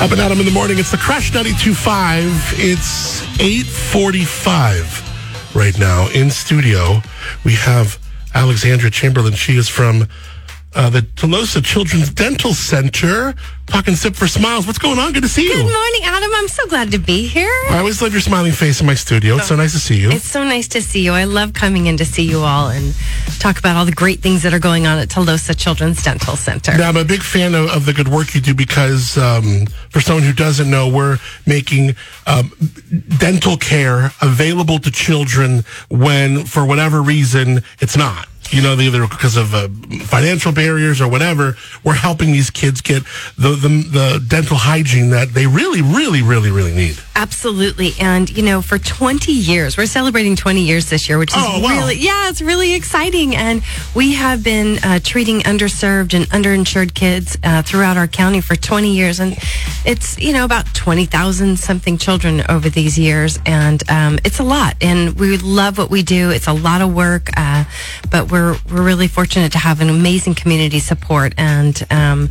Up and Adam in the morning. It's the Crush 92.5. It's 8.45 right now. In studio, we have Alexandra Chamberlain. She is from uh, the Tolosa Children's Dental Center. Talking Sip for Smiles. What's going on? Good to see you. Good morning, Adam. I'm so glad to be here. I always love your smiling face in my studio. It's so nice to see you. It's so nice to see you. I love coming in to see you all and talk about all the great things that are going on at Tolosa Children's Dental Center. Now, I'm a big fan of, of the good work you do because, um, for someone who doesn't know, we're making um, dental care available to children when, for whatever reason, it's not. You know, either because of uh, financial barriers or whatever, we're helping these kids get the, the the dental hygiene that they really, really, really, really need. Absolutely. And, you know, for 20 years, we're celebrating 20 years this year, which is Oh, wow. really, yeah, it's really exciting. And we have been uh, treating underserved and underinsured kids uh, throughout our county for 20 years. And it's, you know, about 20,000 something children over these years. And um, it's a lot. And we love what we do. It's a lot of work. Uh, but we're, we're really fortunate to have an amazing community support. And um,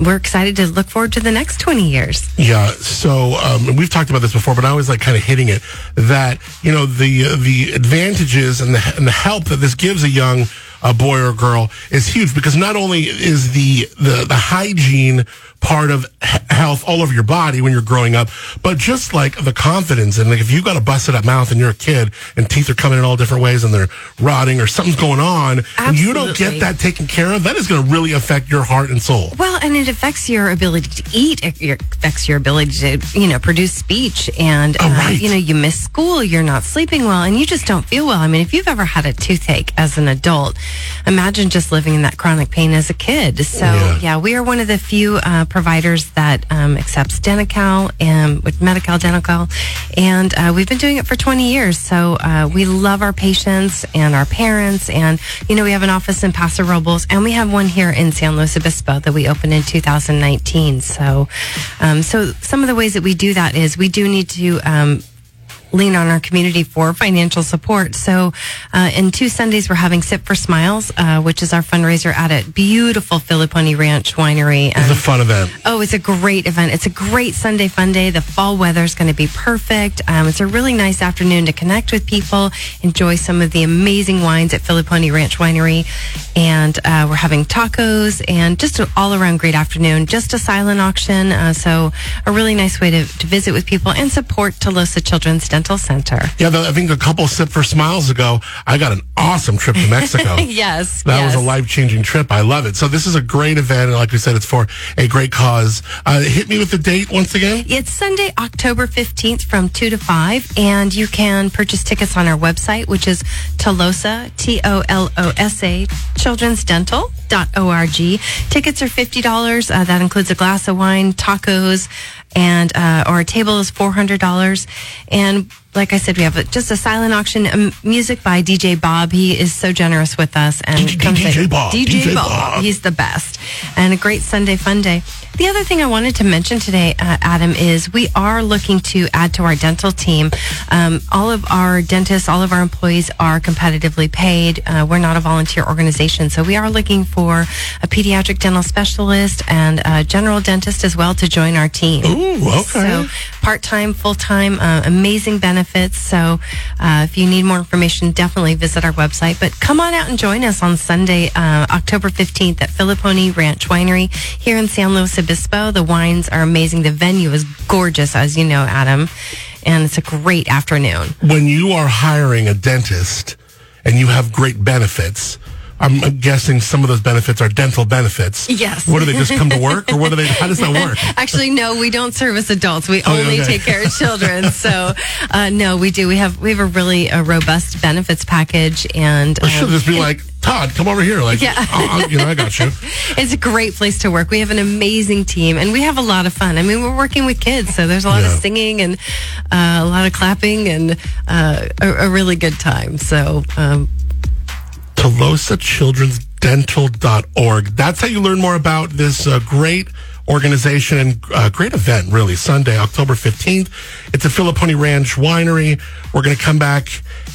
we're excited to look forward to the next 20 years. Yeah. So um, we've talked about this before, but I was like kind of hitting it that you know the the advantages and the and the help that this gives a young uh, boy or girl is huge because not only is the the the hygiene part of health all over your body when you're growing up, but just like the confidence and like if you got a busted up mouth and you're a kid and teeth are coming in all different ways and they're rotting or something's going on and you don't get that taken care of, that is going to really affect your heart and soul. Well, and it affects your ability to eat. It it affects your ability to, you know, produce speech. And, Oh, uh, right. you know, you miss school, you're not sleeping well, and you just don't feel well. I mean, if you've ever had a toothache as an adult, imagine just living in that chronic pain as a kid. So, Yeah. yeah, we are one of the few uh, providers that um, accepts Denti-Cal and with Medi-Cal Denti-Cal. And uh, we've been doing it for 20 years. So uh, we love our patients and our parents. And, you know, we have an office in Paso Robles and we have one here in San Luis Obispo that we opened in 2019. So, um, so some of the ways that we do that is we do need to, um, lean on our community for financial support. So, uh, in two Sundays, we're having Sip for Smiles, uh, which is our fundraiser at a beautiful Filipponi Ranch Winery. It's a fun event. Oh, it's a great event. It's a great Sunday fun day. The fall weather is going to be perfect. Um, it's a really nice afternoon to connect with people, enjoy some of the amazing wines at Filipponi Ranch Winery. And uh, we're having tacos and just an all around great afternoon. Just a silent auction. Uh, so, a really nice way to, to visit with people and support Tolosa Children's Dental Center. Yeah, the, I think a couple sip for smiles ago, I got an awesome trip to Mexico. yes. That yes. was a life changing trip. I love it. So this is a great event, and like we said, it's for a great cause. Uh, hit me with the date once again. It's Sunday, October 15th from 2 to 5, and you can purchase tickets on our website, which is Tolosa, T O L O S A, childrensdental.org. Tickets are $50. Uh, that includes a glass of wine, tacos, and uh, a table is $400. And like I said, we have a, just a silent auction, um, music by DJ Bob. He is so generous with us. and DJ comes in- Bob, DJ, DJ Bob. Bob. He's the best. And a great Sunday fun day. The other thing I wanted to mention today, uh, Adam, is we are looking to add to our dental team. Um, all of our dentists, all of our employees are competitively paid. Uh, we're not a volunteer organization, so we are looking for a pediatric dental specialist and a general dentist as well to join our team. Ooh, okay. So part time, full time, uh, amazing benefits. So uh, if you need more information, definitely visit our website. But come on out and join us on Sunday, uh, October 15th at Filipponi Ranch Winery here in San Luis Obispo. The wines are amazing. The venue is gorgeous, as you know, Adam. And it's a great afternoon. when you are hiring a dentist and you have great benefits, I'm guessing some of those benefits are dental benefits. Yes. What do they just come to work, or what do they? How does that work? Actually, no, we don't service adults. We Oh, only okay. take care of children. So, uh, no, we do. We have we have a really uh, robust benefits package, and Or should um, just be like, Todd, come over here. Like, Yeah. uh, you know, I got you. It's a great place to work. We have an amazing team and we have a lot of fun. I mean, we're working with kids, so there's a lot Yeah. of singing and uh, a lot of clapping and uh, a, a really good time. So, um, TolosaChildren'sDental.org. That's how you learn more about this uh, great organization and uh, great event, really. Sunday, October 15th. It's a Filipponi Ranch winery. We're going to come back,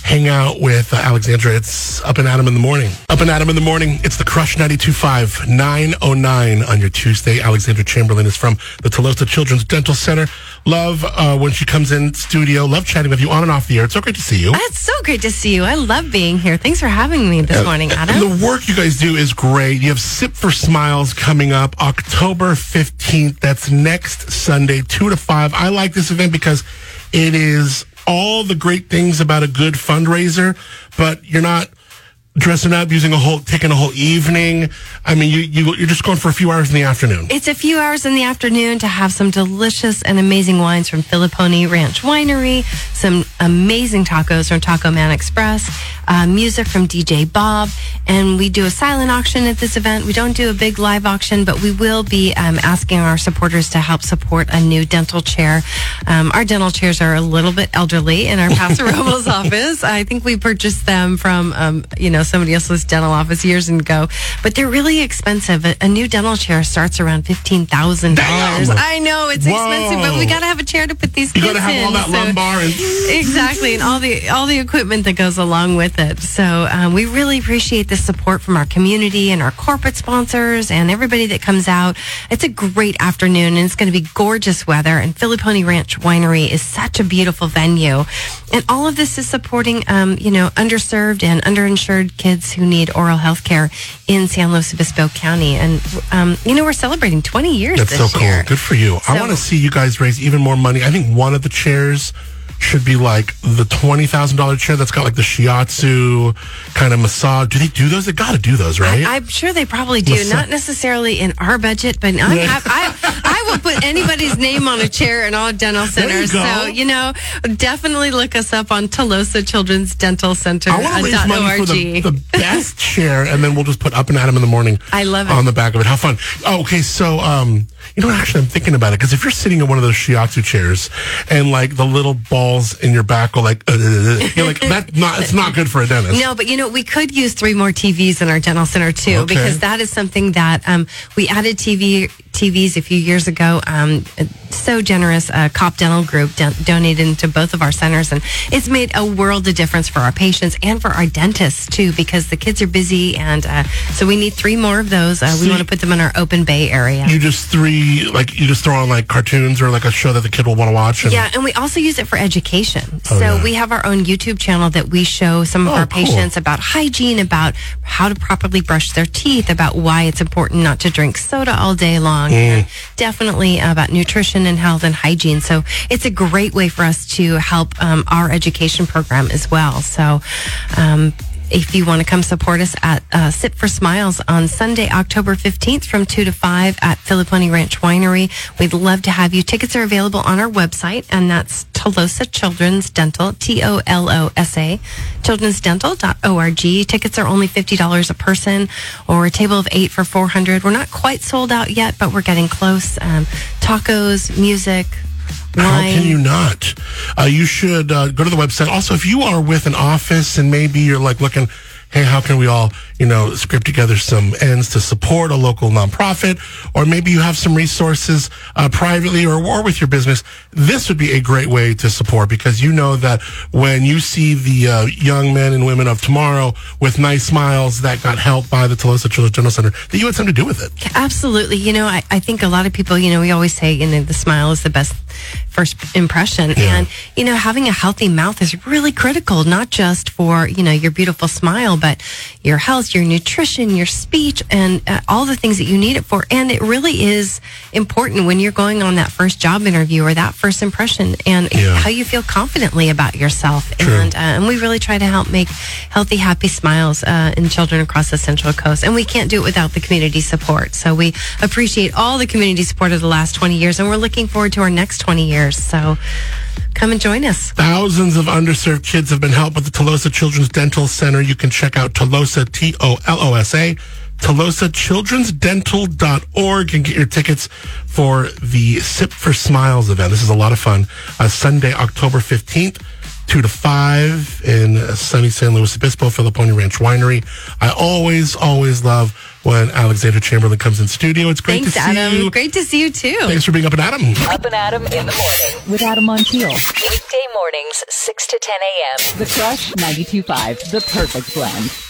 hang out with uh, Alexandra. It's Up and Adam in the morning. Up and Adam in the morning. It's the Crush 92.5, 909 on your Tuesday. Alexandra Chamberlain is from the Tolosa Children's Dental Center. Love uh, when she comes in studio. Love chatting with you on and off the air. It's so great to see you. It's so great to see you. I love being here. Thanks for having me this morning, Adam. The work you guys do is great. You have Sip for Smiles coming up October 15th. That's next Sunday, 2 to 5. I like this event because it is all the great things about a good fundraiser, but you're not dressing up, using a whole, taking a whole evening. I mean, you, you, you're just going for a few hours in the afternoon. It's a few hours in the afternoon to have some delicious and amazing wines from Filipponi Ranch Winery, some amazing tacos from Taco Man Express, uh, music from DJ Bob, and we do a silent auction at this event. We don't do a big live auction, but we will be um, asking our supporters to help support a new dental chair. Um, our dental chairs are a little bit elderly in our Paso Robles office. I think we purchased them from, um, you know, somebody else's dental office years ago, but they're really expensive. A, a new dental chair starts around fifteen thousand dollars. I know it's Whoa. expensive, but we got to have a chair to put these You kids got to have in. all that so- lumbar and exactly, and all the all the equipment that goes along with it. So um, we really appreciate the support from our community and our corporate sponsors and everybody that comes out. It's a great afternoon, and it's going to be gorgeous weather. And Filipponi Ranch Winery is such a beautiful venue, and all of this is supporting, um, you know, underserved and underinsured kids who need oral health care in San Luis Obispo County. And um, you know, we're celebrating 20 years That's this so year. cool. Good for you. I want to see you guys raise even more money. I think one of the chairs should be like the twenty thousand dollar chair that's got like the shiatsu kind of massage. Do they do those? They got to do those, right? I, I'm sure they probably do. Not necessarily in our budget, but I'm I, I will put anybody's name on a chair in all dental There you centers. So, you know, definitely look us up on Tolosa Children's Dental Center. I want to raise money for the, the best chair, and then we'll just put up and at 'em in the morning. I love it. on the back of it. How fun! Oh, okay, so um, you know? Actually, I'm thinking about it because if you're sitting in one of those shiatsu chairs and like the little balls in your back go like, uh, uh, uh, you're like that. Not it's not good for a dentist. No, but you know, we could use three more TVs in our dental center too, Okay. because that is something that um, we added TV TVs a few years ago. Um, so generous, uh, Cop Dental Group don- donated to both of our centers, and it's made a world of difference for our patients and for our dentists too, because the kids are busy, and uh, so we need three more of those. Uh, we want to put them in our open bay area. You just three like you just throw on like cartoons or like a show that the kid will want to watch. And, Yeah, and we also use it for education. so Oh, yeah. we have our own YouTube channel that we show some of Oh, our cool. patients about hygiene, about how to properly brush their teeth, about why it's important not to drink soda all day long, Mm. definitely about nutrition and health and hygiene. So it's a great way for us to help um, our education program as well. So. Um, if you want to come support us at uh, Sip for Smiles on Sunday, October 15th from 2 to 5 at Filipponi Ranch Winery, we'd love to have you. Tickets are available on our website, and that's Tolosa Children's Dental, T-O-L-O-S-A, Children's childrensdental.org. Tickets are only $50 a person or a table of eight for 400 We're not quite sold out yet, but we're getting close. Um, tacos, music, How can you not? Uh, you should uh, go to the website. Also, if you are with an office and maybe you're like looking, hey, how can we all, you know, scrape together some ends to support a local nonprofit, or maybe you have some resources uh, privately or, or with your business, this would be a great way to support because you know that when you see the uh, young men and women of tomorrow with nice smiles that got helped by the Tolosa Children's Dental Center, that you had something to do with it. Absolutely. You know, I, I think a lot of people, you know, we always say, you know, the smile is the best first impression. And, you know, having a healthy mouth is really critical, not just for, you know, your beautiful smile, but your health, your nutrition, your speech, and uh, all the things that you need it for. And it really is important when you're going on that first job interview or that first impression and Yeah. how you feel confidently about yourself. True. And, uh, and we really try to help make healthy, happy smiles uh, in children across the Central Coast. And we can't do it without the community support. So we appreciate all the community support of the last 20 years, and we're looking forward to our next 20 years. So come and join us. Thousands of underserved kids have been helped with the Tolosa Children's Dental Center. You can check out Tolosa, T O L O S A, TolosaChildren'sDental.org and get your tickets for the Sip for Smiles event. This is a lot of fun. Uh, Sunday, October 15th. 2 to 5 in sunny San Luis Obispo, Filipponi Ranch Winery. I always, always love when Alexander Chamberlain comes in studio. It's great Thanks, to see Adam. you. Great to see you too. Thanks for being up and Adam. Up and Adam in the morning with Adam on Montiel. Weekday mornings, 6 to 10 a.m. The Crush 92.5, the perfect blend.